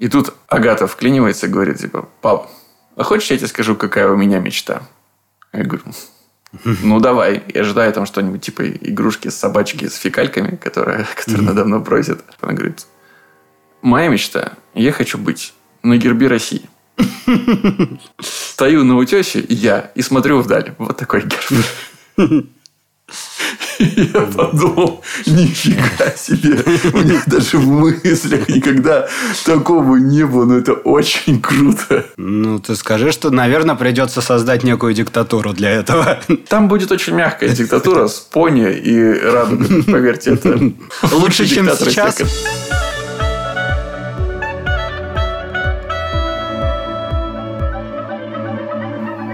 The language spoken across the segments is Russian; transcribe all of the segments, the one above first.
И тут Агата вклинивается и говорит, типа, пап, а хочешь, я тебе скажу, какая у меня мечта? Я говорю, ну, давай. Я ожидаю там что-нибудь типа игрушки с собачки с фекальками, которые, которые она давно просит. Она говорит, моя мечта, я хочу быть на гербе России. Стою на утесе я и смотрю вдаль. Вот такой герб. Я подумал, нифига себе. У них даже в мыслях никогда такого не было. Но это очень круто. Ну, ты скажи, что, наверное, придется создать некую диктатуру для этого. Там будет очень мягкая диктатура с пони и радугой. Поверьте, это лучше, чем сейчас.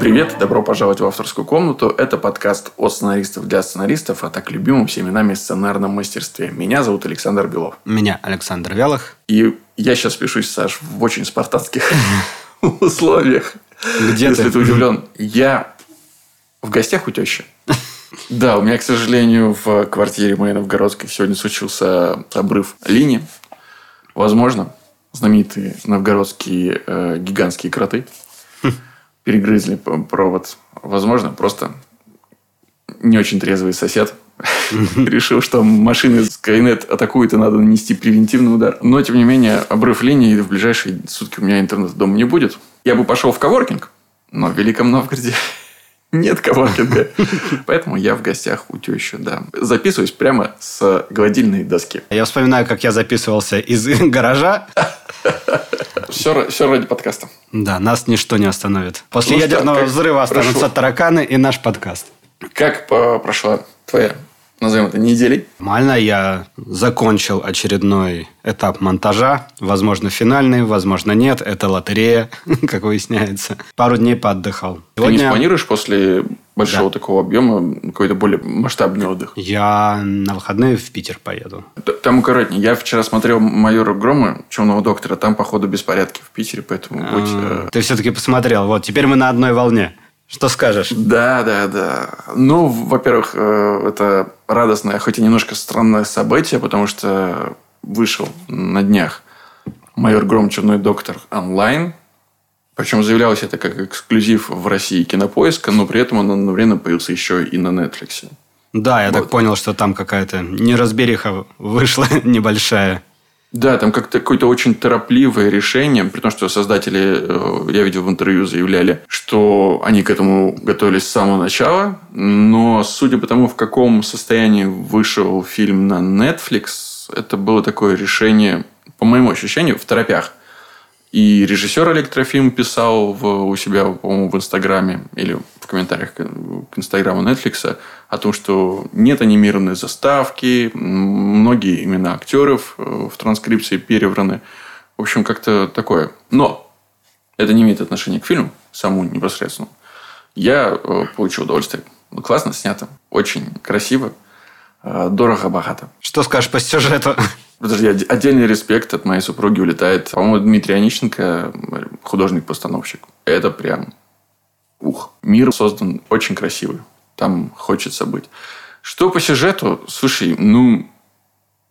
Привет, добро пожаловать в авторскую комнату. Это подкаст от сценаристов для сценаристов, а так любимым всеми нами сценарном мастерстве. Меня зовут Александр Белов. Меня Александр Вялых. И я сейчас пишусь, Саш, в очень спартанских условиях. Где Если ты? ты удивлен. Я в гостях у тещи. Да, у меня, к сожалению, в квартире моей новгородской сегодня случился обрыв линии. Возможно, знаменитые новгородские э, гигантские кроты перегрызли провод. Возможно, просто не очень трезвый сосед решил, что машины Skynet атакуют, и надо нанести превентивный удар. Но, тем не менее, обрыв линии в ближайшие сутки у меня интернета дома не будет. Я бы пошел в коворкинг, но в Великом Новгороде нет коворкинга. Поэтому я в гостях у тещи, да. Записываюсь прямо с гладильной доски. Я вспоминаю, как я записывался из гаража. Все, все ради подкаста. Да, нас ничто не остановит. После Ну что, ядерного как взрыва останутся прошло? тараканы и наш подкаст. Как по- прошла твоя, назовем это, неделей? Нормально, я закончил очередной этап монтажа. Возможно, финальный, возможно, нет. Это лотерея, как выясняется. Пару дней поотдыхал. Ты не Сегодня планируешь после большого Да. такого объема какой-то более масштабный отдых? я на выходные в Питер поеду. Там аккуратнее. Я вчера смотрел «Майора Грома», «Темного доктора». Там, походу, беспорядки в Питере, поэтому будь... А, э, Ты все-таки посмотрел. Вот, теперь мы на одной волне. Что скажешь? Да, да, да. Ну, во-первых, э, это радостное, хоть и немножко странное событие, потому что вышел на днях «Майор Гром. Черный доктор» онлайн. Причем заявлялось это как эксклюзив в России кинопоиска, но при этом он одновременно появился еще и на Netflix. Да, я так Вот. понял, что там какая-то неразбериха вышла небольшая. Да, там как-то какое-то очень торопливое решение, при том, что создатели, э, я видел в интервью, заявляли, что они к этому готовились с самого начала, но судя по тому, в каком состоянии вышел фильм на Netflix, это было такое решение, по моему ощущению, в торопях. И режиссер Олег Трофим писал в, у себя, по-моему, в Инстаграме или в комментариях к, Инстаграму Netflix о том, что нет анимированной заставки, многие имена актеров э, в транскрипции перевраны. В общем, как-то такое. Но это не имеет отношения к фильму, самому непосредственно. Я э, получил удовольствие. Классно снято, очень красиво, э, дорого-богато. Что скажешь по сюжету? Подожди, отде- отдельный респект от моей супруги улетает. По-моему, Дмитрий Онищенко, художник-постановщик. Это прям ух. Мир создан очень красивый. Там хочется быть. Что по сюжету? Слушай, ну,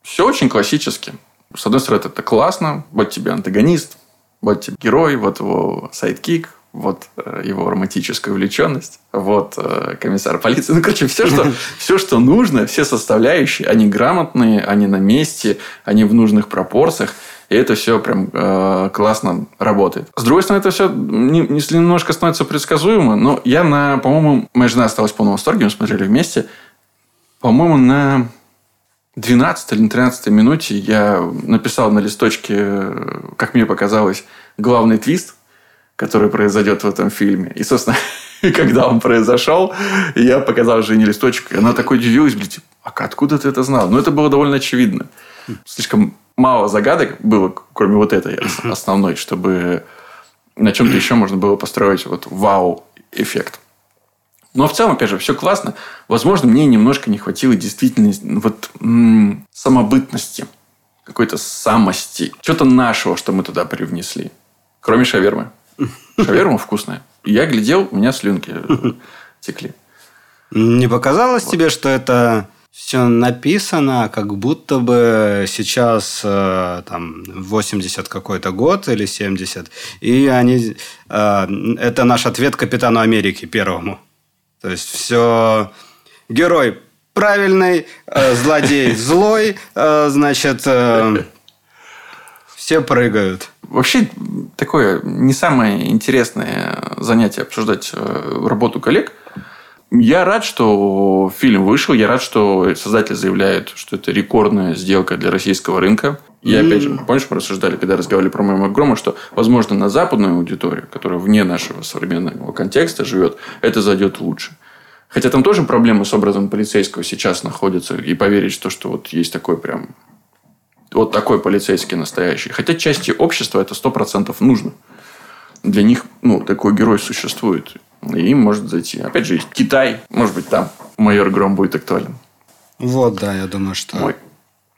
все очень классически. С одной стороны, это классно. Вот тебе антагонист, вот тебе герой, вот его сайдкик, вот э, его романтическая увлеченность, вот э, комиссар полиции. Ну, короче, все что, все, что нужно, все составляющие, они грамотные, они на месте, они в нужных пропорциях. И это все прям э, классно работает. С другой стороны, это все не, если немножко становится предсказуемо. Но я на, по-моему, моя жена осталась в полном восторге, мы смотрели вместе. По-моему, на 12 или на 13 минуте я написал на листочке, как мне показалось, главный твист, который произойдет в этом фильме. И, собственно, когда он произошел, я показал Жене листочек, и она такой удивилась, блин, типа, а откуда ты это знал? Ну, это было довольно очевидно. Слишком мало загадок было, кроме вот этой основной, чтобы на чем-то еще можно было построить вот вау-эффект. Но в целом, опять же, все классно. Возможно, мне немножко не хватило действительно вот м, самобытности, какой-то самости, чего-то нашего, что мы туда привнесли. Кроме шавермы. Шаверма вкусная. Я глядел, у меня слюнки текли. Не показалось тебе, что это все написано, как будто бы сейчас э, там 80 какой-то год или 70, и они э, это наш ответ капитану Америки первому. То есть все герой правильный, э, злодей злой, э, значит, э, все прыгают. Вообще, такое не самое интересное занятие обсуждать э, работу коллег. Я рад, что фильм вышел. Я рад, что создатель заявляет, что это рекордная сделка для российского рынка. И опять же, помнишь, мы рассуждали, когда разговаривали про «Мой Грома», что, возможно, на западную аудиторию, которая вне нашего современного контекста живет, это зайдет лучше. Хотя там тоже проблемы с образом полицейского сейчас находятся. И поверить, что, что вот есть такой прям вот такой полицейский настоящий. Хотя части общества это сто процентов нужно. Для них ну, такой герой существует. И им может зайти. Опять же, есть Китай. Может быть, там майор Гром будет актуален. Вот, да, я думаю, что Мой.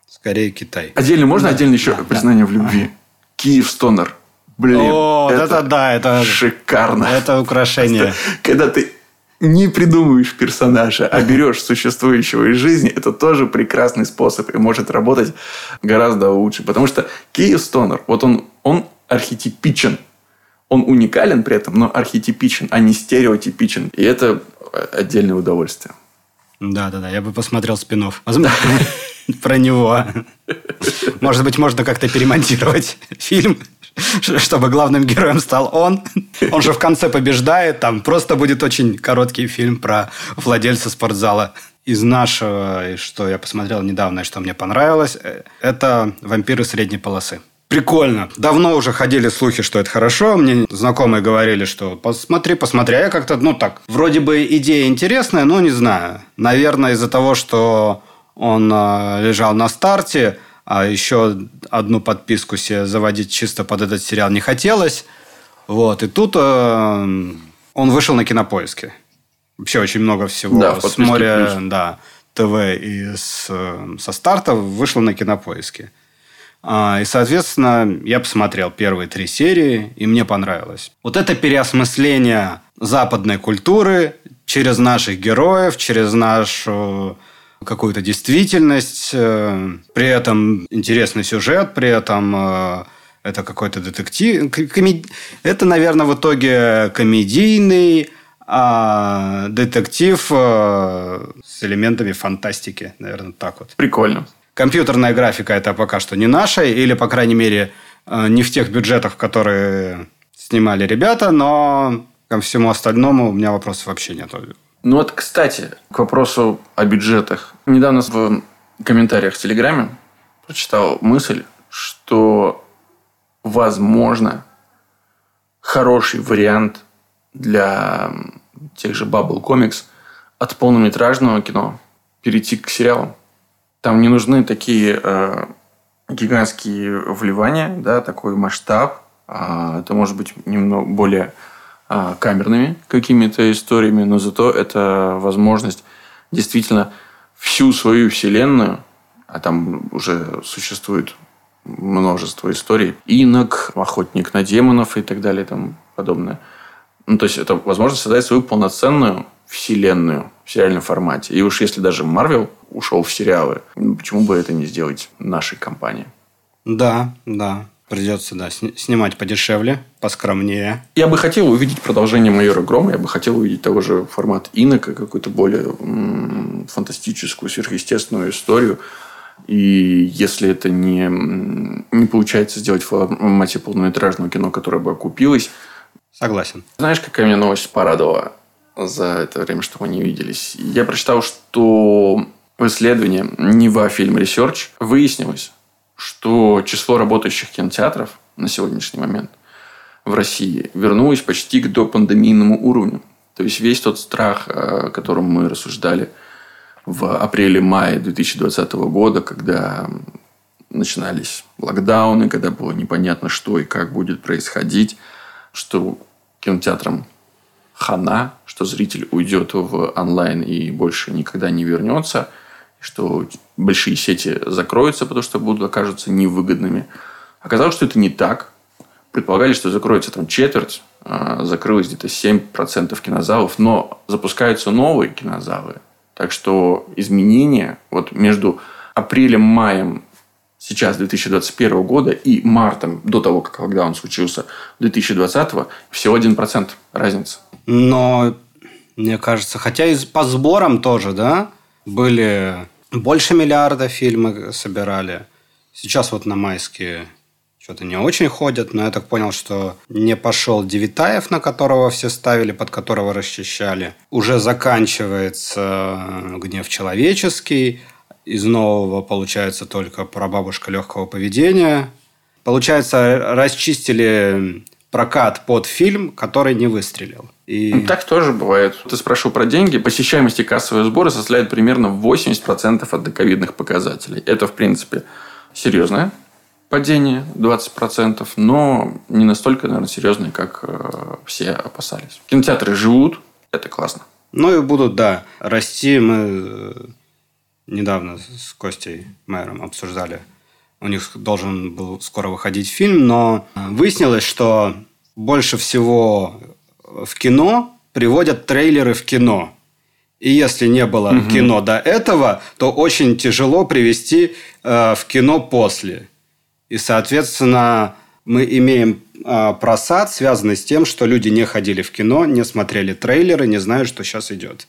скорее Китай. Отдельно можно да, отдельно еще да, признание да. в любви? Киев Стонер. Блин, О, это, это да, это шикарно. Это украшение. Просто, когда ты не придумываешь персонажа, а берешь существующего из жизни, это тоже прекрасный способ и может работать гораздо лучше. Потому что Киев Стонер, вот он, он архетипичен. Он уникален при этом, но архетипичен, а не стереотипичен. И это отдельное удовольствие. Да, да, да. Я бы посмотрел спинов. Про него. Может быть, можно как-то перемонтировать фильм чтобы главным героем стал он. Он же в конце побеждает. Там просто будет очень короткий фильм про владельца спортзала. Из нашего, что я посмотрел недавно, и что мне понравилось, э, это «Вампиры средней полосы». Прикольно. Давно уже ходили слухи, что это хорошо. Мне знакомые говорили, что посмотри, посмотри. А я как-то, ну так, вроде бы идея интересная, но не знаю. Наверное, из-за того, что он э, лежал на старте, а еще одну подписку себе заводить чисто под этот сериал не хотелось. Вот. И тут э, он вышел на кинопоиске. Вообще очень много всего да, с моря, плюс. да, ТВ и с, э, со старта вышло на кинопоиске. А, и, соответственно, я посмотрел первые три серии, и мне понравилось. Вот это переосмысление западной культуры через наших героев, через нашу какую-то действительность, э, при этом интересный сюжет, при этом э, это какой-то детектив. Это, наверное, в итоге комедийный а детектив э, с элементами фантастики, наверное, так вот. Прикольно. Компьютерная графика это пока что не наша, или, по крайней мере, не в тех бюджетах, которые снимали ребята, но ко всему остальному у меня вопросов вообще нет. Ну вот, кстати, к вопросу о бюджетах. Недавно в комментариях в Телеграме прочитал мысль, что возможно хороший вариант для тех же Bubble Comics от полнометражного кино перейти к сериалам. Там не нужны такие э, гигантские вливания, да, такой масштаб. А это может быть немного более камерными какими-то историями, но зато это возможность действительно всю свою вселенную, а там уже существует множество историй, инок, охотник на демонов и так далее и тому подобное. Ну, то есть, это возможность создать свою полноценную вселенную в сериальном формате. И уж если даже Марвел ушел в сериалы, почему бы это не сделать нашей компании? Да, да. Придется, да, снимать подешевле, поскромнее. Я бы хотел увидеть продолжение «Майора Грома». Я бы хотел увидеть того же формат Инока, какую-то более м- фантастическую, сверхъестественную историю. И если это не, не получается сделать в формате полнометражного кино, которое бы окупилось... Согласен. Знаешь, какая меня новость порадовала за это время, что мы не виделись? Я прочитал, что в исследовании Нева Фильм Research выяснилось, что число работающих кинотеатров на сегодняшний момент в России вернулось почти к допандемийному уровню. То есть весь тот страх, о котором мы рассуждали в апреле-мае 2020 года, когда начинались локдауны, когда было непонятно, что и как будет происходить, что кинотеатрам хана, что зритель уйдет в онлайн и больше никогда не вернется – что большие сети закроются, потому что будут окажутся невыгодными. Оказалось, что это не так. Предполагали, что закроется там четверть, а закрылось где-то 7% кинозалов, но запускаются новые кинозалы. Так что изменения вот между апрелем-маем сейчас 2021 года и мартом до того, как когда он случился 2020, всего 1% разница. Но, мне кажется, хотя и по сборам тоже, да, были больше миллиарда фильмы собирали. Сейчас вот на майские что-то не очень ходят, но я так понял, что не пошел Девитаев, на которого все ставили, под которого расчищали. Уже заканчивается «Гнев человеческий», из нового получается только прабабушка легкого поведения. Получается, расчистили прокат под фильм, который не выстрелил. И... Ну, так тоже бывает. Ты спрашивал про деньги. Посещаемость и кассовые сборы составляют примерно 80% от доковидных показателей. Это, в принципе, серьезное падение 20%, но не настолько, наверное, серьезное, как э, все опасались. Кинотеатры живут, это классно. Ну и будут, да, расти. Мы э, недавно с Костей Майером обсуждали. У них должен был скоро выходить фильм, но выяснилось, что больше всего в кино приводят трейлеры в кино. И если не было угу. кино до этого, то очень тяжело привести э, в кино после. И, соответственно, мы имеем э, просад, связанный с тем, что люди не ходили в кино, не смотрели трейлеры, не знают, что сейчас идет.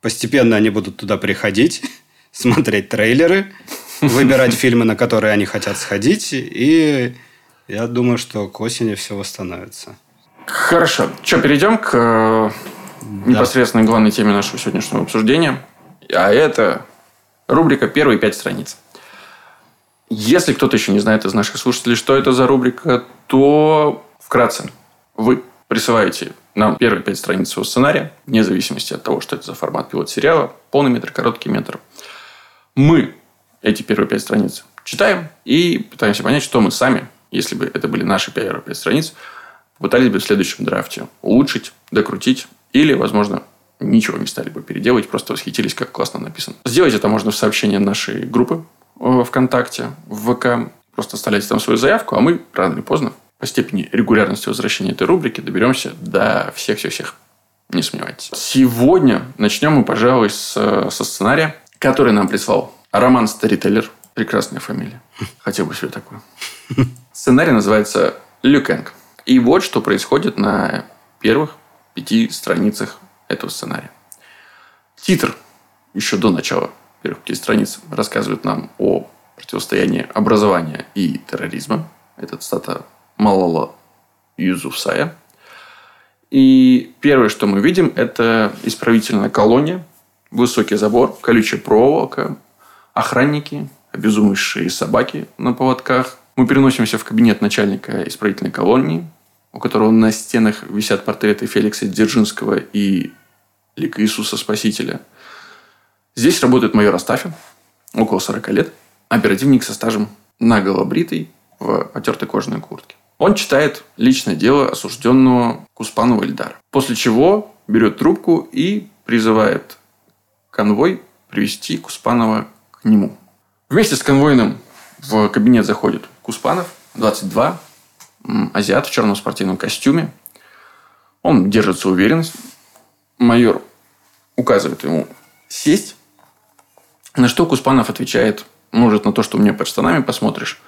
Постепенно они будут туда приходить, смотреть трейлеры, выбирать фильмы, на которые они хотят сходить, и я думаю, что к осени все восстановится. Хорошо. Что, перейдем к э, да. непосредственно главной теме нашего сегодняшнего обсуждения. А это рубрика «Первые пять страниц». Если кто-то еще не знает из наших слушателей, что это за рубрика, то вкратце вы присылаете нам первые пять страниц своего сценария, вне зависимости от того, что это за формат пилот-сериала, полный метр, короткий метр. Мы эти первые пять страниц читаем и пытаемся понять, что мы сами, если бы это были наши пять страниц, пытались бы в следующем драфте улучшить, докрутить или, возможно, ничего не стали бы переделывать, просто восхитились, как классно написано. Сделать это можно в сообщении нашей группы ВКонтакте, в ВК. Просто оставляйте там свою заявку, а мы рано или поздно по степени регулярности возвращения этой рубрики доберемся до всех-всех-всех. Не сомневайтесь. Сегодня начнем мы, пожалуй, с, со сценария, который нам прислал Роман Старителлер. Прекрасная фамилия. Хотел бы себе такую. Сценарий называется «Люкенг». И вот что происходит на первых пяти страницах этого сценария. Титр еще до начала первых пяти страниц рассказывает нам о противостоянии образования и терроризма. Это цитата Малала Юзуфсая. И первое, что мы видим, это исправительная колония, высокий забор, колючая проволока, охранники, обезумевшие собаки на поводках. Мы переносимся в кабинет начальника исправительной колонии, у которого на стенах висят портреты Феликса Дзержинского и лика Иисуса Спасителя – Здесь работает майор Астафин, около 40 лет, оперативник со стажем наголо бритый в потертой кожаной куртке. Он читает личное дело осужденного Куспанова Ильдара. После чего берет трубку и призывает конвой привести Куспанова к нему. Вместе с конвойным в кабинет заходит Куспанов, 22, азиат в черном спортивном костюме. Он держится уверенно. Майор указывает ему сесть. На что Куспанов отвечает, может, на то, что мне под штанами посмотришь.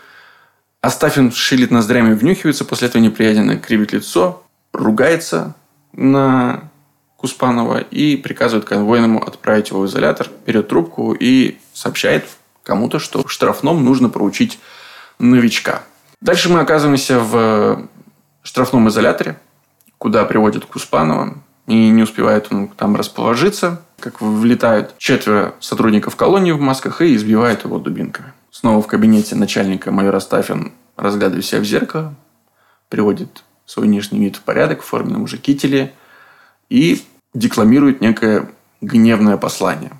Астафин шилит ноздрями, внюхивается, после этого неприятно кривит лицо, ругается на Куспанова и приказывает конвойному отправить его в изолятор, берет трубку и сообщает кому-то, что в штрафном нужно проучить новичка. Дальше мы оказываемся в штрафном изоляторе, куда приводят Куспанова. И не успевает он там расположиться, как влетают четверо сотрудников колонии в масках и избивают его дубинками. Снова в кабинете начальника майор Астафин разглядывает себя в зеркало, приводит свой внешний вид в порядок в форменном уже кителе и декламирует некое гневное послание.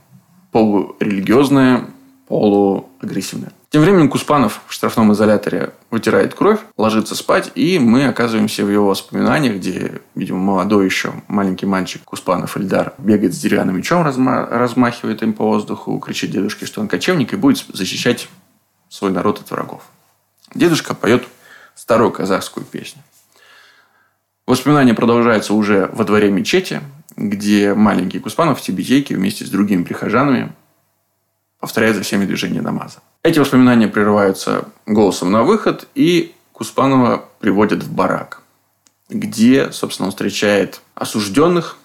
Полурелигиозное, полуагрессивное. Тем временем Куспанов в штрафном изоляторе вытирает кровь, ложится спать, и мы оказываемся в его воспоминаниях, где, видимо, молодой еще маленький мальчик Куспанов Ильдар бегает с деревянным мечом, разма- размахивает им по воздуху, кричит дедушке, что он кочевник, и будет защищать свой народ от врагов. Дедушка поет старую казахскую песню. Воспоминания продолжаются уже во дворе мечети, где маленький Куспанов в Тибетейке вместе с другими прихожанами повторяет за всеми движения намаза. Эти воспоминания прерываются голосом на выход, и Куспанова приводят в барак, где, собственно, он встречает осужденных,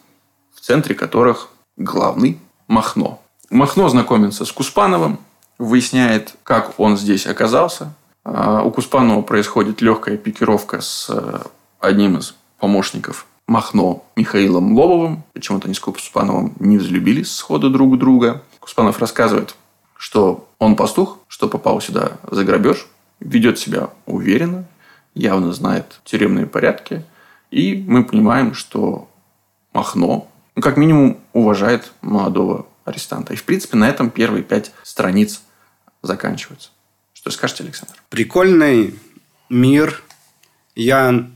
в центре которых главный Махно. Махно знакомится с Куспановым, выясняет, как он здесь оказался. А, у Куспанова происходит легкая пикировка с э, одним из помощников Махно Михаилом Лобовым. Почему-то они с Куспановым не взлюбились сходу друг друга. Куспанов рассказывает, что он пастух, что попал сюда за грабеж, ведет себя уверенно, явно знает тюремные порядки. И мы понимаем, что Махно, ну, как минимум, уважает молодого арестанта. И, в принципе, на этом первые пять страниц заканчиваются. Что скажете, Александр? Прикольный мир. Я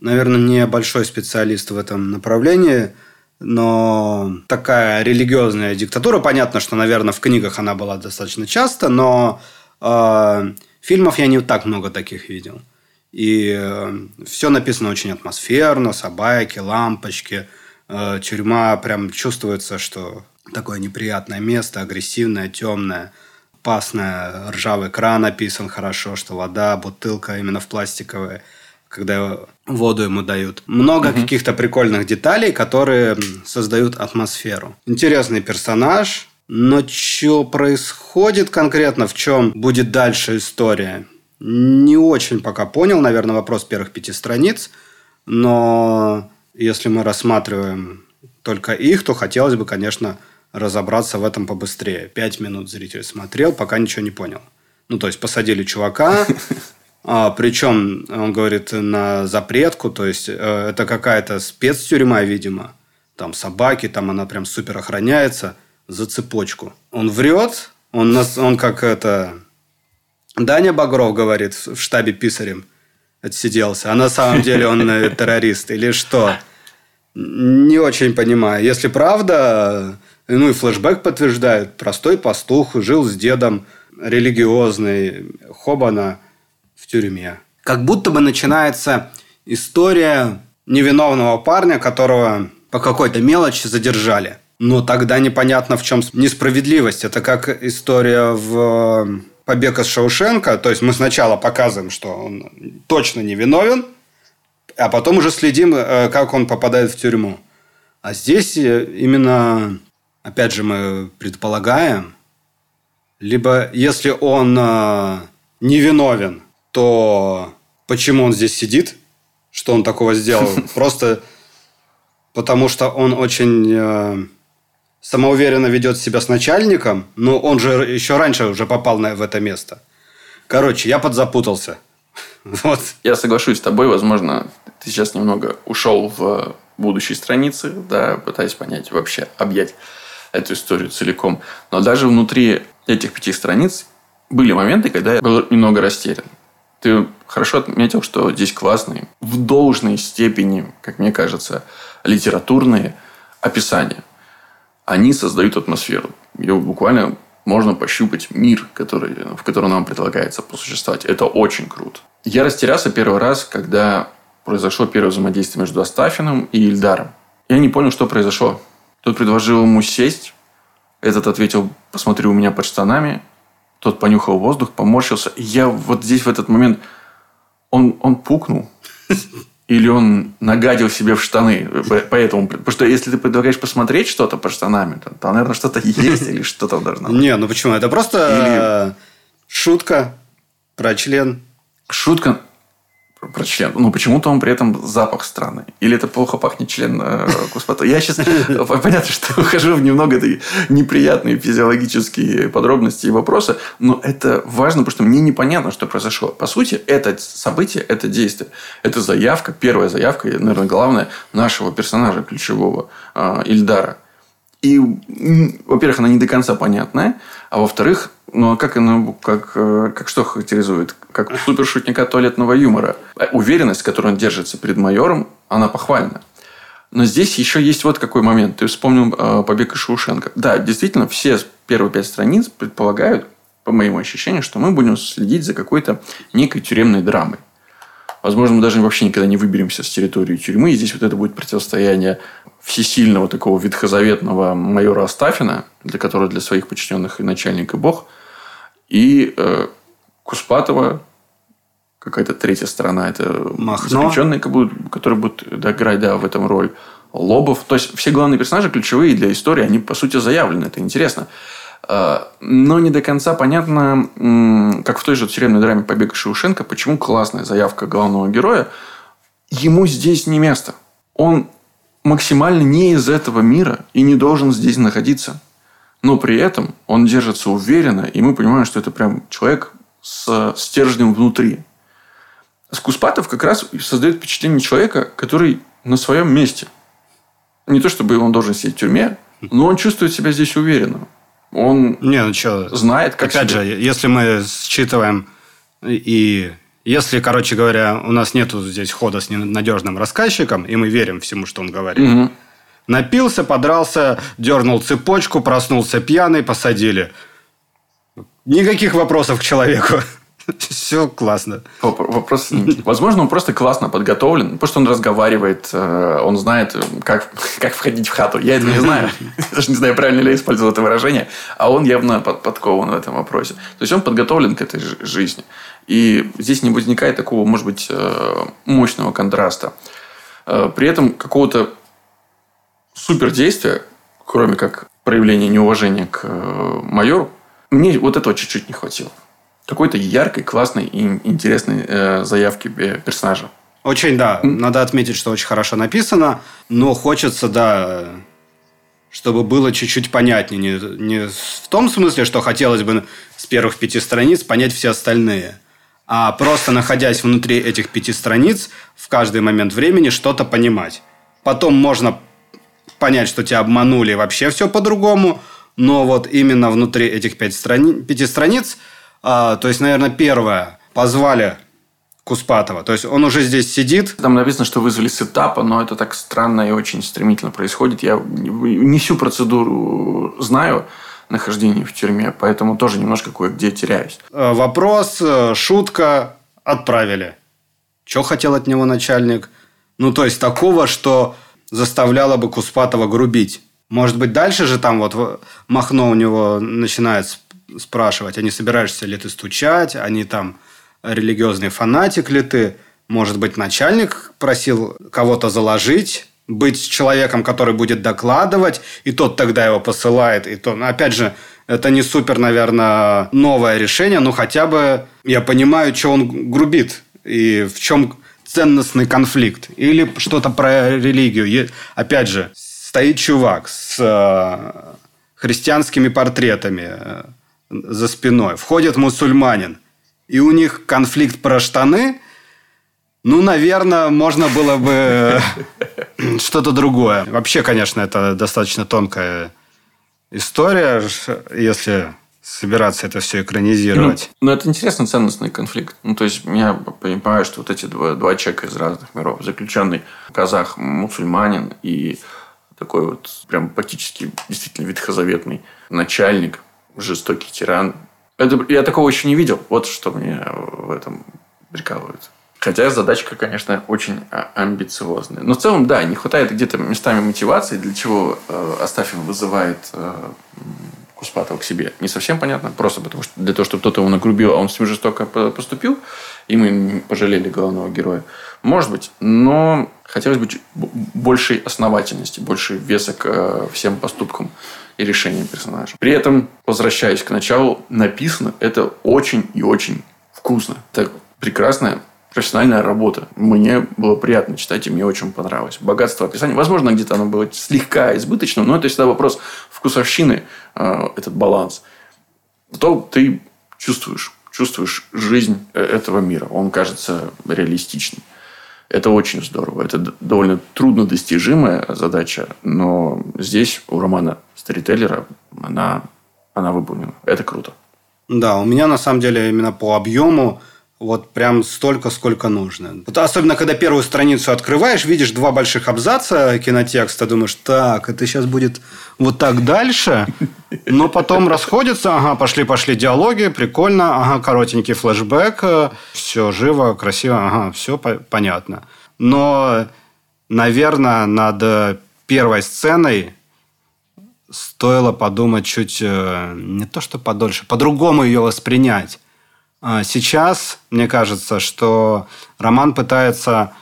наверное, не большой специалист в этом направлении, но такая религиозная диктатура, понятно, что, наверное, в книгах она была достаточно часто, но э, фильмов я не так много таких видел. И э, все написано очень атмосферно, собаки, лампочки, э, тюрьма, прям чувствуется, что такое неприятное место, агрессивное, темное, опасное, ржавый кран описан хорошо, что вода, бутылка именно в пластиковой – когда воду ему дают. Много угу. каких-то прикольных деталей, которые создают атмосферу. Интересный персонаж, но что происходит конкретно, в чем будет дальше история, не очень пока понял, наверное, вопрос первых пяти страниц, но если мы рассматриваем только их, то хотелось бы, конечно, разобраться в этом побыстрее. Пять минут зритель смотрел, пока ничего не понял. Ну, то есть, посадили чувака, причем, он говорит, на запретку, то есть, э, это какая-то спецтюрьма, видимо. Там собаки, там она прям супер охраняется за цепочку. Он врет, он, нас, он как это... Даня Багров говорит в штабе писарем отсиделся, а на самом деле он э, террорист или что? Не очень понимаю. Если правда, ну и флешбэк подтверждает, простой пастух, жил с дедом, религиозный, Хобана – в тюрьме. Как будто бы начинается история невиновного парня, которого по какой-то мелочи задержали. Но тогда непонятно, в чем несправедливость. Это как история в э, «Побег из Шаушенко». То есть, мы сначала показываем, что он точно невиновен, а потом уже следим, э, как он попадает в тюрьму. А здесь э, именно, опять же, мы предполагаем, либо если он невиновен, то почему он здесь сидит, что он такого сделал. Просто потому что он очень э, самоуверенно ведет себя с начальником, но он же еще раньше уже попал на, в это место. Короче, я подзапутался. Вот. Я соглашусь с тобой, возможно, ты сейчас немного ушел в будущей страницы, да, пытаясь понять вообще, объять эту историю целиком. Но даже внутри этих пяти страниц были моменты, когда я был немного растерян. Ты хорошо отметил, что здесь классные, в должной степени, как мне кажется, литературные описания. Они создают атмосферу. Ее буквально можно пощупать мир, который, в котором нам предлагается посуществовать. Это очень круто. Я растерялся первый раз, когда произошло первое взаимодействие между Астафиным и Ильдаром. Я не понял, что произошло. Тот предложил ему сесть. Этот ответил, посмотри у меня под штанами. Тот понюхал воздух, поморщился. И я вот здесь в этот момент... Он, он пукнул. Или он нагадил себе в штаны. Поэтому, потому что если ты предлагаешь посмотреть что-то по штанами, то, то наверное, что-то есть или что-то должно быть. Не, ну почему? Это просто или... шутка про член. Шутка про член. Ну, почему-то он при этом запах странный. Или это плохо пахнет член э, Куспата. Я сейчас... Понятно, что ухожу в немного неприятные физиологические подробности и вопросы, но это важно, потому что мне непонятно, что произошло. По сути, это событие, это действие. Это заявка, первая заявка, наверное, главная нашего персонажа ключевого, э, Ильдара. И, во-первых, она не до конца понятная, а во-вторых, ну а как она, как, э, как что характеризует? Как супершутника туалетного юмора. Уверенность, которую он держится перед майором, она похвальна. Но здесь еще есть вот какой момент. Ты вспомнил э, «Побег из Шоушенка». Да, действительно, все первые пять страниц предполагают, по моему ощущению, что мы будем следить за какой-то некой тюремной драмой. Возможно, мы даже вообще никогда не выберемся с территории тюрьмы. И здесь вот это будет противостояние всесильного такого ветхозаветного майора Астафина, для которого для своих подчиненных и начальник, и бог, и э, Куспатова, какая-то третья сторона, это Махно. заключенные, которые будут играть да, в этом роль. Лобов. То есть, все главные персонажи ключевые для истории, они, по сути, заявлены. Это интересно. Э, но не до конца понятно, как в той же тюремной драме «Побег Шиушенко», почему классная заявка главного героя, ему здесь не место. Он максимально не из этого мира и не должен здесь находиться. Но при этом он держится уверенно, и мы понимаем, что это прям человек с стержнем внутри. Скуспатов как раз создает впечатление человека, который на своем месте. Не то, чтобы он должен сидеть в тюрьме, но он чувствует себя здесь уверенно. Он не, ну что, знает, как Опять себе... же, если мы считываем и если, короче говоря, у нас нету здесь хода с ненадежным рассказчиком, и мы верим всему, что он говорит. Угу. Напился, подрался, дернул цепочку, проснулся пьяный, посадили. Никаких вопросов к человеку. Все классно. Вопрос... Возможно, он просто классно подготовлен, потому что он разговаривает, э, он знает, как, как входить в хату. Я этого не знаю. Даже не знаю, правильно ли я использовал это выражение. А он явно подкован в этом вопросе. То есть, он подготовлен к этой жизни. И здесь не возникает такого, может быть, э, мощного контраста. Э, при этом какого-то супердействия, кроме как проявления неуважения к майору, мне вот этого чуть-чуть не хватило какой-то яркой, классной и интересной э, заявки персонажа. Очень, да. Надо отметить, что очень хорошо написано, но хочется, да, чтобы было чуть-чуть понятнее. Не, не в том смысле, что хотелось бы с первых пяти страниц понять все остальные, а просто находясь внутри этих пяти страниц, в каждый момент времени что-то понимать. Потом можно понять, что тебя обманули, вообще все по-другому, но вот именно внутри этих пять страни... пяти страниц – а, то есть, наверное, первое. Позвали Куспатова. То есть он уже здесь сидит. Там написано, что вызвали с этапа, но это так странно и очень стремительно происходит. Я не всю процедуру знаю нахождения в тюрьме, поэтому тоже немножко кое-где теряюсь. Э, вопрос, э, шутка, отправили. Что хотел от него начальник? Ну, то есть такого, что заставляло бы Куспатова грубить. Может быть, дальше же там вот Махно у него начинает спрашивать, а не собираешься ли ты стучать, а не там религиозный фанатик ли ты. Может быть, начальник просил кого-то заложить, быть человеком, который будет докладывать, и тот тогда его посылает. И то, опять же, это не супер, наверное, новое решение, но хотя бы я понимаю, что он грубит и в чем ценностный конфликт. Или что-то про религию. Опять же, стоит чувак с э, христианскими портретами, за спиной. Входит мусульманин. И у них конфликт про штаны. Ну, наверное, можно было бы что-то другое. Вообще, конечно, это достаточно тонкая история, если собираться это все экранизировать. Ну, ну это интересный ценностный конфликт. Ну, то есть, я понимаю, что вот эти два, два человека из разных миров, заключенный казах, мусульманин и такой вот прям практически действительно ветхозаветный начальник, жестокий тиран. Это, я такого еще не видел. Вот что мне в этом прикалывает. Хотя задачка, конечно, очень а, амбициозная. Но в целом, да, не хватает где-то местами мотивации, для чего э, Астафин вызывает э, Куспатова к себе. Не совсем понятно. Просто потому что для того, чтобы кто-то его нагрубил, а он с ним жестоко поступил, и мы пожалели главного героя. Может быть, но хотелось бы большей основательности, больше веса к э, всем поступкам и решениям персонажа. При этом, возвращаясь к началу, написано это очень и очень вкусно. Это прекрасная профессиональная работа. Мне было приятно читать, и мне очень понравилось. Богатство описания. Возможно, где-то оно было слегка избыточным, но это всегда вопрос вкусовщины, э, этот баланс. То ты чувствуешь, чувствуешь жизнь э, этого мира. Он кажется реалистичным. Это очень здорово. Это довольно трудно достижимая задача, но здесь у романа Старителлера она, она выполнена. Это круто. Да, у меня на самом деле именно по объему Вот прям столько, сколько нужно. Вот особенно, когда первую страницу открываешь, видишь два больших абзаца кинотекста, думаешь, так, это сейчас будет вот так дальше, но потом расходятся, ага, пошли-пошли диалоги, прикольно, ага, коротенький флешбэк, все живо, красиво, ага, все по- понятно. Но, наверное, над первой сценой стоило подумать чуть э, не то, что подольше, по-другому ее воспринять. А Сейчас, мне кажется, что роман пытается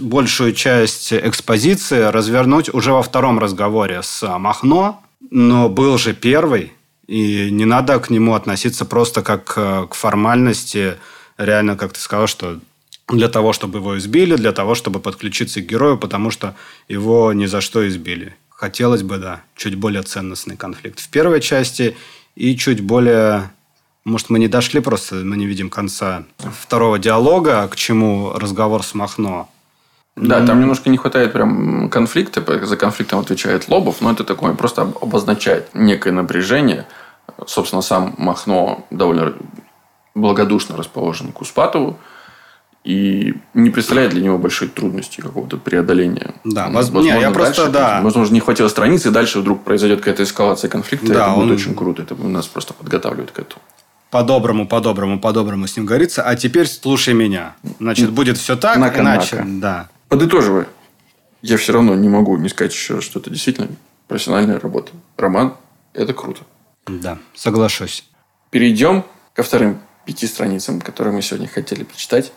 большую часть экспозиции развернуть уже во втором разговоре с Махно, но был же первый, и не надо к нему относиться просто как э, к формальности. Реально, как ты сказал, что для того, чтобы его избили, для того, чтобы подключиться к герою, потому что его ни за что избили. Хотелось бы, да, чуть более ценностный конфликт в первой части и чуть более... Может, мы не дошли просто, мы не видим конца второго диалога, к чему разговор с Махно. Да, там немножко не хватает прям конфликта. За конфликтом отвечает Лобов, но это такое просто об- обозначает некое напряжение. Собственно, сам Махно довольно благодушно расположен к Успатову и не представляет для него большой трудности какого-то преодоления. Да, М, воз- не, я просто, дальше, да. Возможно, не хватило страницы, и дальше вдруг произойдет какая-то эскалация конфликта. Да, это будет он- очень круто. Это нас просто подготавливает к этому. По-доброму, по-доброму, по-доброму с ним говорится. А теперь слушай меня. Значит, будет все так, Нака, иначе... нака. Да. Подытоживая, я все равно не могу не сказать еще, что это действительно профессиональная работа. Роман – это круто. Да, соглашусь. Перейдем ко вторым пяти страницам, которые мы сегодня хотели прочитать.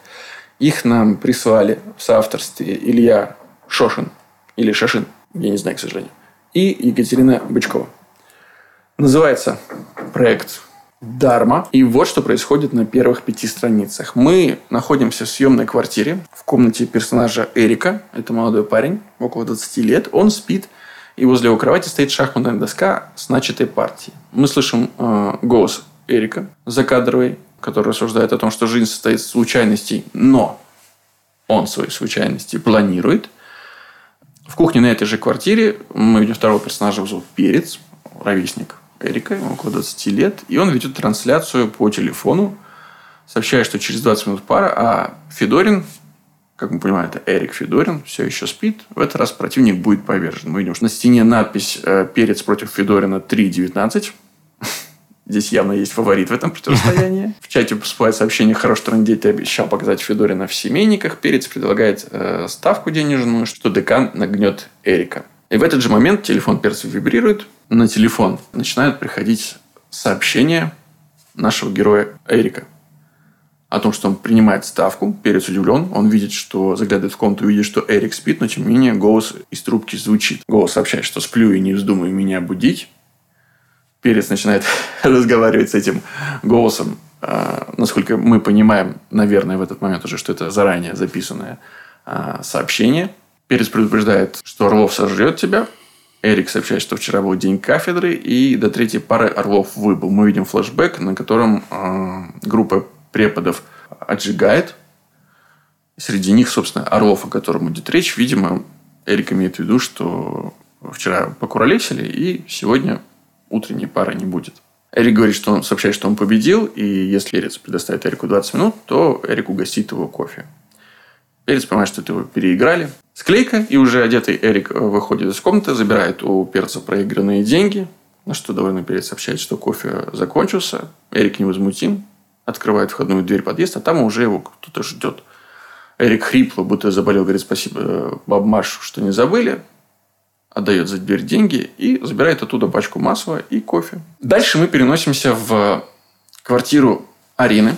Их нам прислали в соавторстве Илья Шошин, или Шашин, я не знаю, к сожалению, и Екатерина Бычкова. Называется проект Дарма. И вот что происходит на первых пяти страницах. Мы находимся в съемной квартире в комнате персонажа Эрика. Это молодой парень, около 20 лет. Он спит, и возле его кровати стоит шахматная доска с начатой партией. Мы слышим э, голос Эрика закадровый, который рассуждает о том, что жизнь состоит из случайностей, но он свои случайности планирует. В кухне на этой же квартире мы видим второго персонажа, его зовут Перец, ровесник Эрика, ему около 20 лет. И он ведет трансляцию по телефону, сообщая, что через 20 минут пара, а Федорин, как мы понимаем, это Эрик Федорин, все еще спит. В этот раз противник будет повержен. Мы видим, что на стене надпись э, «Перец против Федорина 3.19». Здесь явно есть фаворит в этом противостоянии. В чате поступает сообщение «Хорош трындеть, ты обещал показать Федорина в семейниках». Перец предлагает э, ставку денежную, что декан нагнет Эрика. И в этот же момент телефон Перца вибрирует. На телефон начинают приходить сообщения нашего героя Эрика о том, что он принимает ставку. Перец удивлен. Он видит, что заглядывает в комнату, видит, что Эрик спит, но тем не менее голос из трубки звучит. Голос сообщает, что сплю и не вздумай меня будить. Перец начинает разговаривать с этим голосом. А, насколько мы понимаем, наверное, в этот момент уже, что это заранее записанное а, сообщение. Перец предупреждает, что Орлов сожрет тебя. Эрик сообщает, что вчера был день кафедры, и до третьей пары Орлов выбыл. Мы видим флешбэк, на котором а, группа преподов отжигает. Среди них, собственно, Орлов, о котором идет речь. Видимо, Эрик имеет в виду, что вчера покуролесили, и сегодня утренней пары не будет. Эрик говорит, что он сообщает, что он победил, и если Перец предоставит Эрику 20 минут, то Эрик угостит его кофе. Перец понимает, что это его переиграли. Склейка, и уже одетый Эрик выходит из комнаты, забирает у Перца проигранные деньги, на что довольно Перец сообщает, что кофе закончился. Эрик невозмутим, открывает входную дверь подъезда, а там уже его кто-то ждет. Эрик хрипло, будто заболел, говорит спасибо Баб Машу, что не забыли. Отдает за дверь деньги и забирает оттуда пачку масла и кофе. Дальше мы переносимся в квартиру Арины,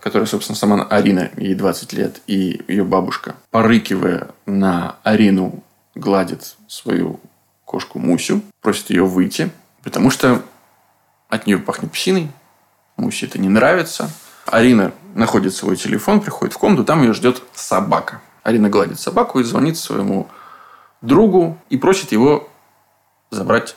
которая, собственно, сама Арина, ей 20 лет, и ее бабушка, порыкивая на Арину, гладит свою кошку Мусю, просит ее выйти, потому что от нее пахнет псиной, Мусе это не нравится. Арина находит свой телефон, приходит в комнату, там ее ждет собака. Арина гладит собаку и звонит своему другу и просит его забрать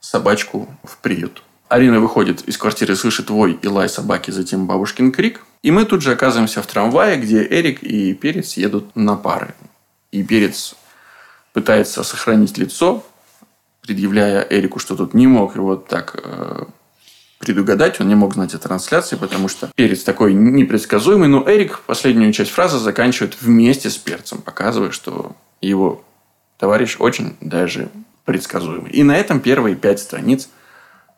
собачку в приют. Арина выходит из квартиры, слышит вой и лай собаки, затем бабушкин крик. И мы тут же оказываемся в трамвае, где Эрик и Перец едут на пары. И Перец пытается сохранить лицо, предъявляя Эрику, что тут не мог его так э, предугадать, он не мог знать о трансляции, потому что перец такой непредсказуемый, но Эрик последнюю часть фразы заканчивает вместе с перцем, показывая, что его товарищ очень даже предсказуемый. И на этом первые пять страниц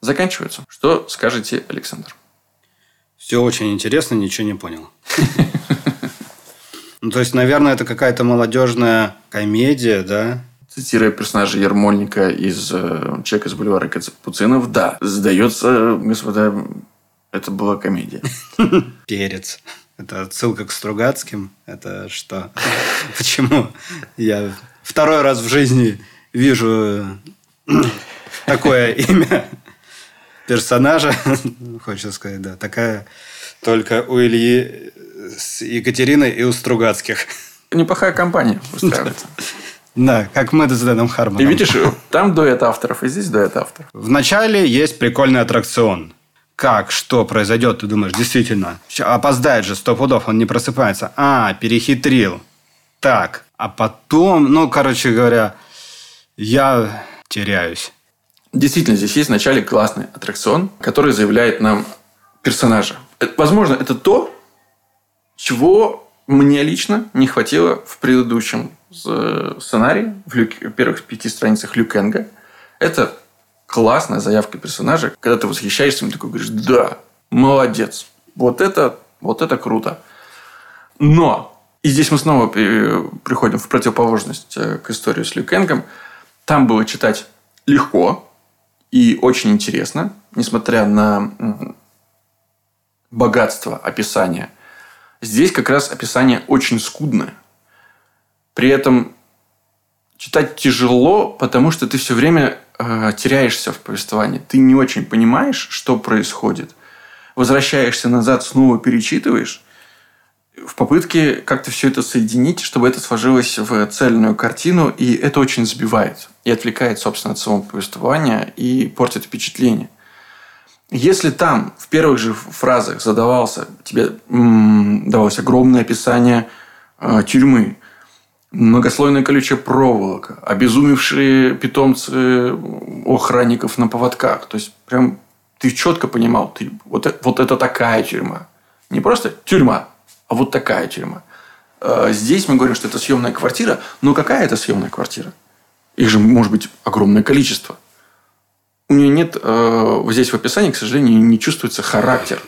заканчиваются. Что скажете, Александр? Все очень интересно, ничего не понял. Ну, то есть, наверное, это какая-то молодежная комедия, да? цитируя персонажа Ермольника из э, «Человека из бульвара Кацапуцинов», да, сдается, господа, это была комедия. Перец. Это отсылка к Стругацким. Это что? Почему я второй раз в жизни вижу такое имя персонажа, хочется сказать, да, такая только у Ильи с Екатериной и у Стругацких. Неплохая компания устраивается. Да, как мы с Дэном Хармоном. И видишь, там дуэт авторов, и здесь дуэт авторов. В начале есть прикольный аттракцион. Как, что произойдет, ты думаешь, действительно. Опоздает же, сто пудов, он не просыпается. А, перехитрил. Так, а потом, ну, короче говоря, я теряюсь. Действительно, здесь есть в начале классный аттракцион, который заявляет нам персонажа. Возможно, это то, чего мне лично не хватило в предыдущем сценарии, в люк, первых пяти страницах Люкенга. Это классная заявка персонажа, когда ты восхищаешься им, такой говоришь, да, молодец, вот это, вот это круто. Но, и здесь мы снова приходим в противоположность э, к истории с Люкенгом, там было читать легко и очень интересно, несмотря на богатство описания. Здесь как раз описание очень скудное. При этом читать тяжело, потому что ты все время э, теряешься в повествовании. Ты не очень понимаешь, что происходит. Возвращаешься назад, снова перечитываешь в попытке как-то все это соединить, чтобы это сложилось в цельную картину, и это очень сбивает и отвлекает, собственно, от самого повествования и портит впечатление. Если там в первых же фразах задавался, тебе м- давалось огромное описание э, тюрьмы, многослойная колючая проволока, обезумевшие питомцы охранников на поводках. То есть, прям ты четко понимал, ты, вот, э, вот это такая тюрьма. Не просто тюрьма, а вот такая тюрьма. А, здесь мы говорим, что это съемная квартира, но какая это съемная квартира? Их же может быть огромное количество. У нее нет, э, здесь в описании, к сожалению, не чувствуется характер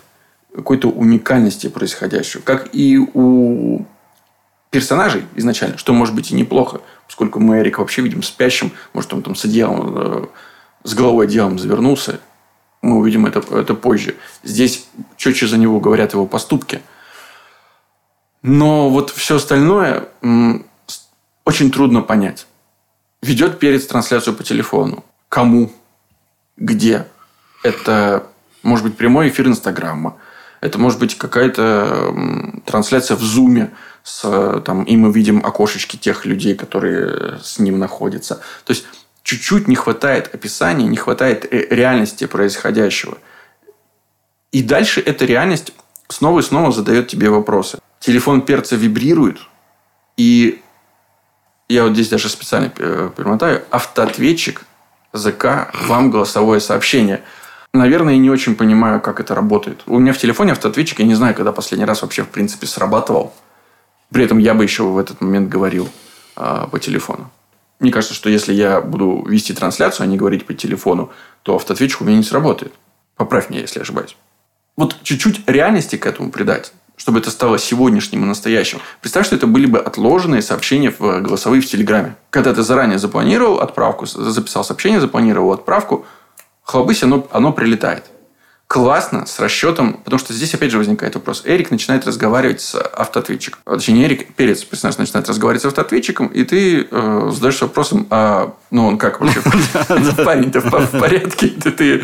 какой-то уникальности происходящего. Как и у персонажей изначально, что может быть и неплохо, поскольку мы Эрика вообще видим спящим, может, он там с одеялом, э, с головой одеялом завернулся, мы увидим это, это позже. Здесь четче за него говорят его поступки. Но вот все остальное очень трудно понять. Ведет перец трансляцию по телефону. Кому? Где? Это может быть прямой эфир Инстаграма. Это может быть какая-то трансляция в Зуме с, там, и мы видим окошечки тех людей, которые с ним находятся. То есть, чуть-чуть не хватает описания, не хватает реальности происходящего. И дальше эта реальность снова и снова задает тебе вопросы. Телефон перца вибрирует, и я вот здесь даже специально э, перемотаю, автоответчик ЗК вам голосовое сообщение. Наверное, я не очень понимаю, как это работает. У меня в телефоне автоответчик, я не знаю, когда последний раз вообще, в принципе, срабатывал. При этом я бы еще в этот момент говорил э, по телефону. Мне кажется, что если я буду вести трансляцию, а не говорить по телефону, то автоответчик у меня не сработает. Поправь меня, если ошибаюсь. Вот чуть-чуть реальности к этому придать, чтобы это стало сегодняшним и настоящим. Представь, что это были бы отложенные сообщения в голосовые в Телеграме. Когда ты заранее запланировал отправку, записал сообщение, запланировал отправку, хлобысь, оно, оно прилетает классно с расчетом, потому что здесь опять же возникает вопрос. Эрик начинает разговаривать с автоответчиком. Точнее, Эрик, перец, персонаж, начинает разговаривать с автоответчиком, и ты э, задаешься вопросом, а ну он как вообще? Парень-то в порядке? Ты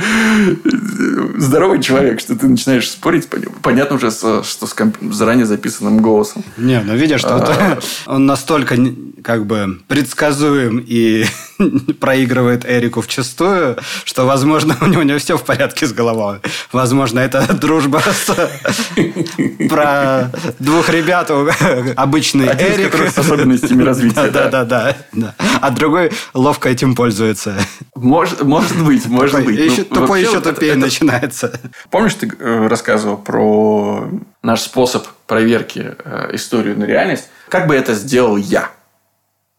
здоровый человек, что ты начинаешь спорить, понятно уже, что с заранее записанным голосом. Не, ну видишь, что а. он настолько как бы предсказуем и проигрывает Эрику в чистую, что, возможно, у него не все в порядке с головой. Возможно, это дружба с... про двух ребят. Обычный Один Эрик. с особенностями развития. Да, да, да, да. А другой ловко этим пользуется. Может, может быть, может Тупой быть. еще- Ну, Тупой еще тупее это- начинается. Помнишь, ты э, рассказывал про наш способ проверки э, историю на реальность? Как бы это сделал я?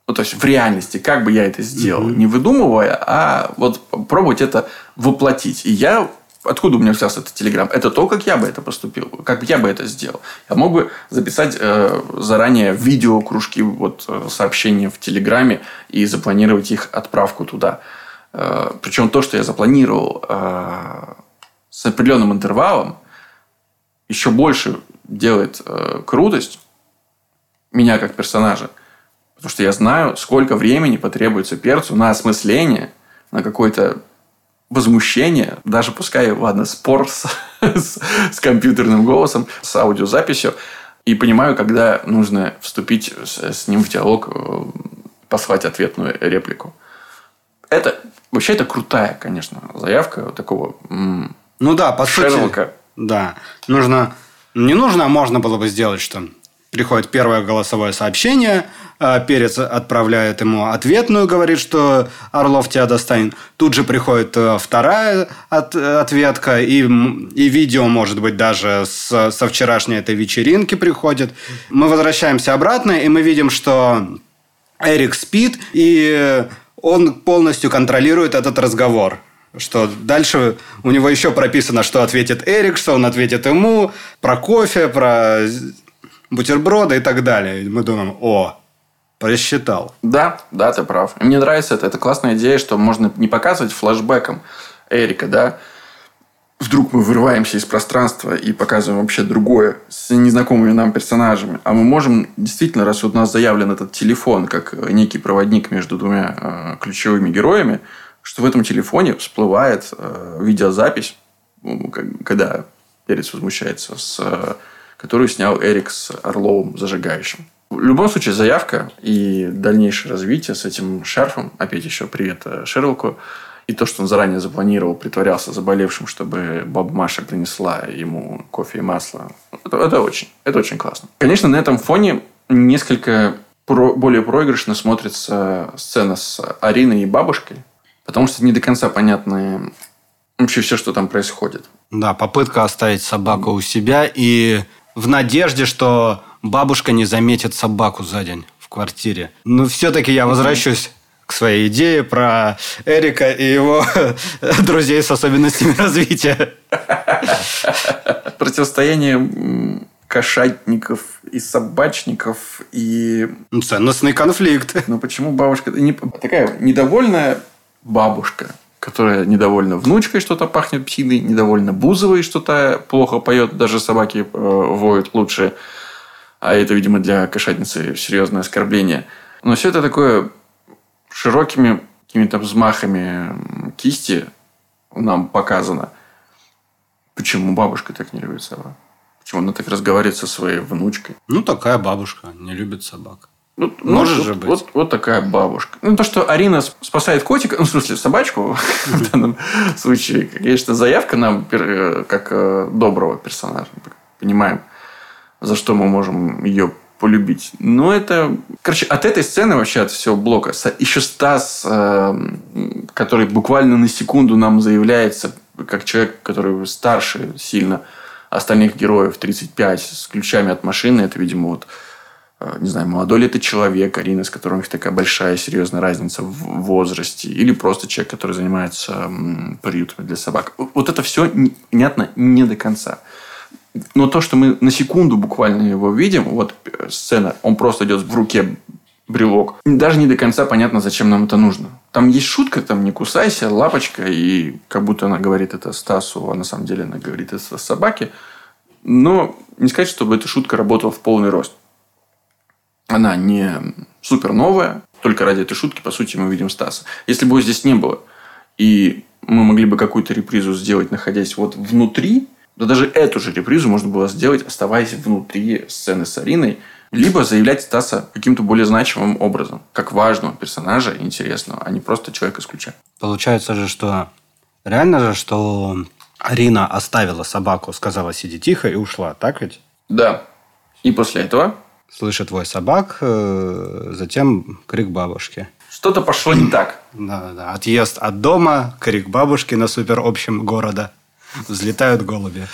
Ну, то есть, в реальности, как бы я это сделал? Не выдумывая, а вот пробовать это воплотить. И я... Откуда у меня взялся этот телеграм? Это то, как я бы это поступил, как бы я бы это сделал. Я мог бы записать э, заранее видео, кружки, вот, э, сообщения в телеграме и запланировать их отправку туда. Э, причем то, что я запланировал э, с определенным интервалом, еще больше делает э, крутость меня как персонажа. Потому что я знаю, сколько времени потребуется перцу на осмысление, на какое-то возмущение, даже пускай, ладно, спор с, с- с компьютерным голосом, с аудиозаписью, и понимаю, когда нужно вступить с, с ним в диалог, э, послать ответную реплику. Это вообще это крутая, конечно, заявка такого Ну да, по сути... Шерлока. Да. Нужно... Не нужно, а можно было бы сделать, что приходит первое голосовое сообщение, Перец отправляет ему ответную, говорит, что Орлов тебя достанет. Тут же приходит э, вторая от- ответка, и, и видео, может быть, даже с- со вчерашней этой вечеринки приходит. Мы возвращаемся обратно, и мы видим, что Эрик спит, и он полностью контролирует этот разговор. Что дальше у него еще прописано, что ответит Эрик, что он ответит ему, про кофе, про бутерброды и так далее. Мы думаем, о, просчитал. Да, да, ты прав. Мне нравится это. Это классная идея, что можно не показывать флэшбэком Эрика, да. Вдруг мы вырываемся из пространства и показываем вообще другое с незнакомыми нам персонажами. А мы можем действительно, раз вот у нас заявлен этот телефон как некий проводник между двумя э, ключевыми героями, что в этом телефоне всплывает э, видеозапись, когда Перец возмущается, с, э, которую снял Эрик с Орловым зажигающим. В любом случае, заявка и дальнейшее развитие с этим шарфом, опять еще привет э, Шерлоку, и то, что он заранее запланировал, притворялся заболевшим, чтобы баба Маша принесла ему кофе и масло. Это, это очень, это очень классно. Конечно, на этом фоне несколько про- более проигрышно смотрится сцена с Ариной и бабушкой, потому что не до конца понятно вообще все, что там происходит. Да, попытка оставить собаку у себя и в надежде, что бабушка не заметит собаку за день в квартире. Но все-таки я возвращусь к своей идее про Эрика и его друзей с особенностями развития. Противостояние кошатников и собачников и Ну, Ценностный конфликт. Ну почему бабушка... Такая недовольная бабушка, которая недовольна внучкой, что-то пахнет псиной, недовольна Бузовой, что-то плохо поет, даже собаки э, воют лучше. А это, видимо, для кошатницы серьезное оскорбление. Но все это такое широкими какими-то взмахами кисти нам показано. Почему бабушка так не любит собак? Почему она так разговаривает со своей внучкой? Ну, такая бабушка, не любит собак. Ну, Может ну, же вот, быть. Вот, вот такая бабушка. Ну, то, что Арина сп- спасает котика, ну, в смысле, собачку в данном случае, конечно, заявка нам э, как э, доброго персонажа. Понимаем, за что мы можем ее полюбить. Но это... Короче, от этой сцены вообще, от всего блока, еще Стас, э, м, который буквально на секунду нам заявляется, как человек, который старше сильно остальных героев, 35, с ключами от машины, это, видимо, вот э, не знаю, молодой ли это человек, Арина, с которым у них такая большая, серьезная разница в возрасте, или просто человек, который занимается приютами для собак. Вот это все понятно не до конца. Но то, что мы на секунду буквально его видим, вот э, сцена, он просто идет в руке брелок. Даже не до конца понятно, зачем нам это нужно. Там есть шутка, там не кусайся, лапочка, и как будто она говорит это Стасу, а на самом деле она говорит это собаке. Но не сказать, чтобы эта шутка работала в полный рост она не супер новая. Только ради этой шутки, по сути, мы видим Стаса. Если бы его здесь не было, и мы могли бы какую-то репризу сделать, находясь вот внутри, то даже эту же репризу можно было сделать, оставаясь внутри сцены с Ариной, либо заявлять Стаса каким-то более значимым образом, как важного персонажа, интересного, а не просто человека с ключа. Получается же, что реально же, что Арина оставила собаку, сказала сиди тихо и ушла, так ведь? Да. И после этого Слышит твой собак, э, затем крик бабушки. что-то пошло не так. Да, да. Отъезд от дома, крик бабушки на супер общем города. Взлетают голуби.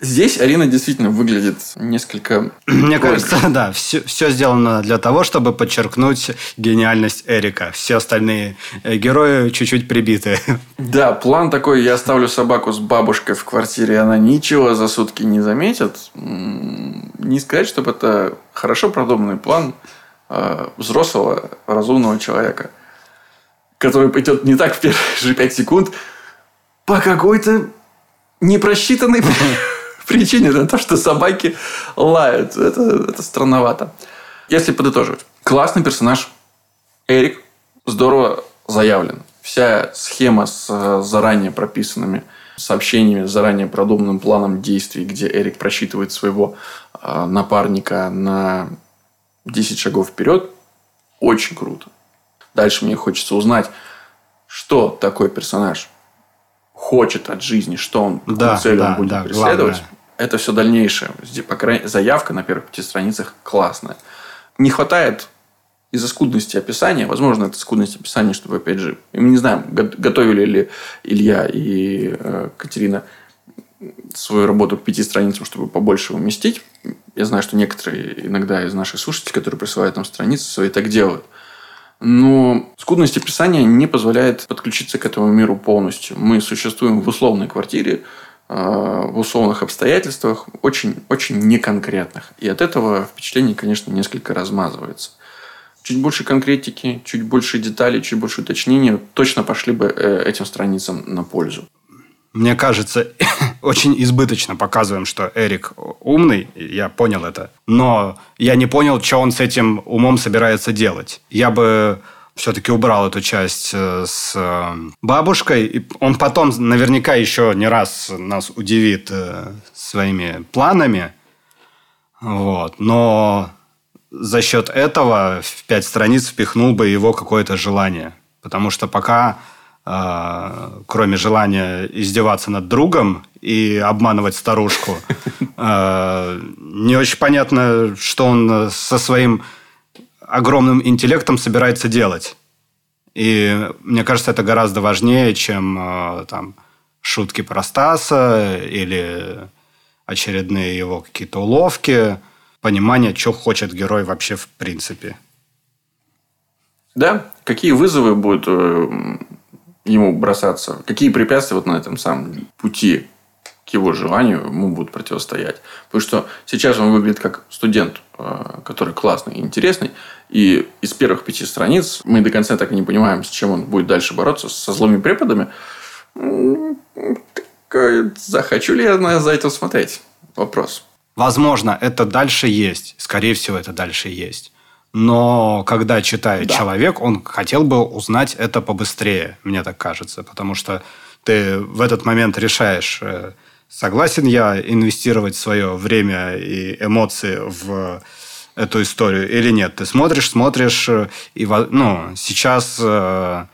Здесь Арина действительно выглядит несколько... Мне кажется, да, все, все сделано для того, чтобы подчеркнуть гениальность Эрика. Все остальные э, герои чуть-чуть прибиты. Да, план такой, я оставлю собаку с бабушкой в квартире, она ничего за сутки не заметит. Не сказать, чтобы это хорошо продуманный план э, взрослого, разумного человека, который пойдет не так в первые же пять секунд, по какой-то непросчитанной причине на то, что собаки лают. Это, это странновато. Если подытоживать. Классный персонаж. Эрик. Здорово заявлен. Вся схема с э, заранее прописанными сообщениями, заранее продуманным планом действий, где Эрик просчитывает своего э, напарника на 10 шагов вперед, очень круто. Дальше мне хочется узнать, что такой персонаж хочет от жизни, что он, да, целью да, он будет да, преследовать. Главное. Это все дальнейшее. По крайней заявка на первых пяти страницах классная. Не хватает из-за скудности описания, возможно, это скудность описания, чтобы, опять же, мы не знаем, готовили ли Илья и э, Катерина свою работу к пяти страницам, чтобы побольше уместить. Я знаю, что некоторые иногда из наших слушателей, которые присылают нам страницы, свои так делают. Но скудность описания не позволяет подключиться к этому миру полностью. Мы существуем в условной квартире, э, в условных обстоятельствах, очень, очень неконкретных. И от этого впечатление, конечно, несколько размазывается. Чуть больше конкретики, чуть больше деталей, чуть больше уточнения точно пошли бы э, этим страницам на пользу мне кажется, очень избыточно показываем, что Эрик умный, я понял это, но я не понял, что он с этим умом собирается делать. Я бы все-таки убрал эту часть э, с э, бабушкой. И он потом наверняка еще не раз нас удивит э, своими планами. Вот. Но за счет этого в пять страниц впихнул бы его какое-то желание. Потому что пока кроме желания издеваться над другом и обманывать старушку. А, не очень понятно, что он со своим огромным интеллектом собирается делать. И мне кажется, это гораздо важнее, чем а, там, шутки про Стаса или очередные его какие-то уловки, понимание, что хочет герой вообще в принципе. Да, какие вызовы будут э, ему бросаться? Какие препятствия вот на этом самом пути к его желанию ему будут противостоять? Потому что сейчас он выглядит как студент, э, который классный и интересный. И из первых пяти страниц мы до конца так и не понимаем, с чем он будет дальше бороться, со злыми преподами. Захочу ли я за этим смотреть? Вопрос. Возможно, это дальше есть. Скорее всего, это дальше есть. Но когда читает да. человек, он хотел бы узнать это побыстрее, мне так кажется. Потому что ты в этот момент решаешь, э, согласен я инвестировать свое время и эмоции в эту историю или нет. Ты смотришь, смотришь, э, и ну, сейчас э,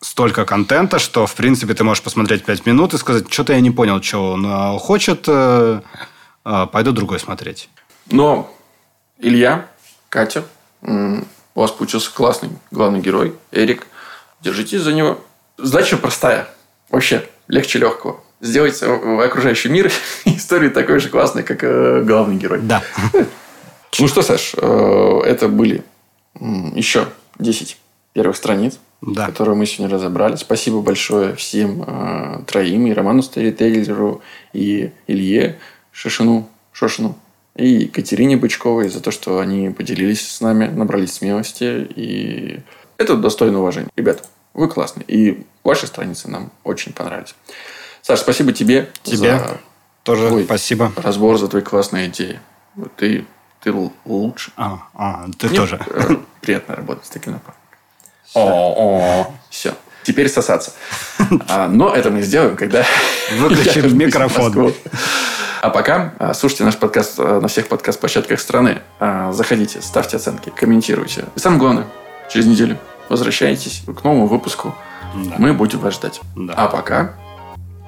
столько контента, что, в принципе, ты можешь посмотреть 5 минут и сказать, что-то я не понял, что он хочет, пойду другой смотреть. Но Илья Катя. У вас получился классный главный герой, Эрик. Держитесь за него. Задача простая. Вообще, легче легкого. Сделать окружающий мир историю такой же классной, как э, главный герой. Да. Ну что, Саш, э, это были еще 10 первых страниц, да. которые мы сегодня разобрали. Спасибо большое всем э, троим, и Роману Старителлеру, и Илье Шишину, Шошину и Екатерине Бычковой за то, что они поделились с нами, набрались смелости. И это достойно уважения. Ребята, вы классные. И ваши страницы нам очень понравились. Саш, спасибо тебе. Тебе за тоже твой спасибо. разбор, за твои классные идеи. Ты, ты лучше. А, а ты Мне тоже. Э, приятно работать с таким напарником. О, о, все. Теперь сосаться. А, но это мы сделаем, когда... Выключим микрофон. А пока а, слушайте наш подкаст а, на всех подкаст-площадках страны. Заходите, ставьте оценки, комментируйте. И самое главное, через неделю возвращайтесь к новому выпуску. Да. Мы будем вас ждать. Да. А пока...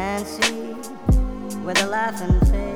on Nancy with a laughing face.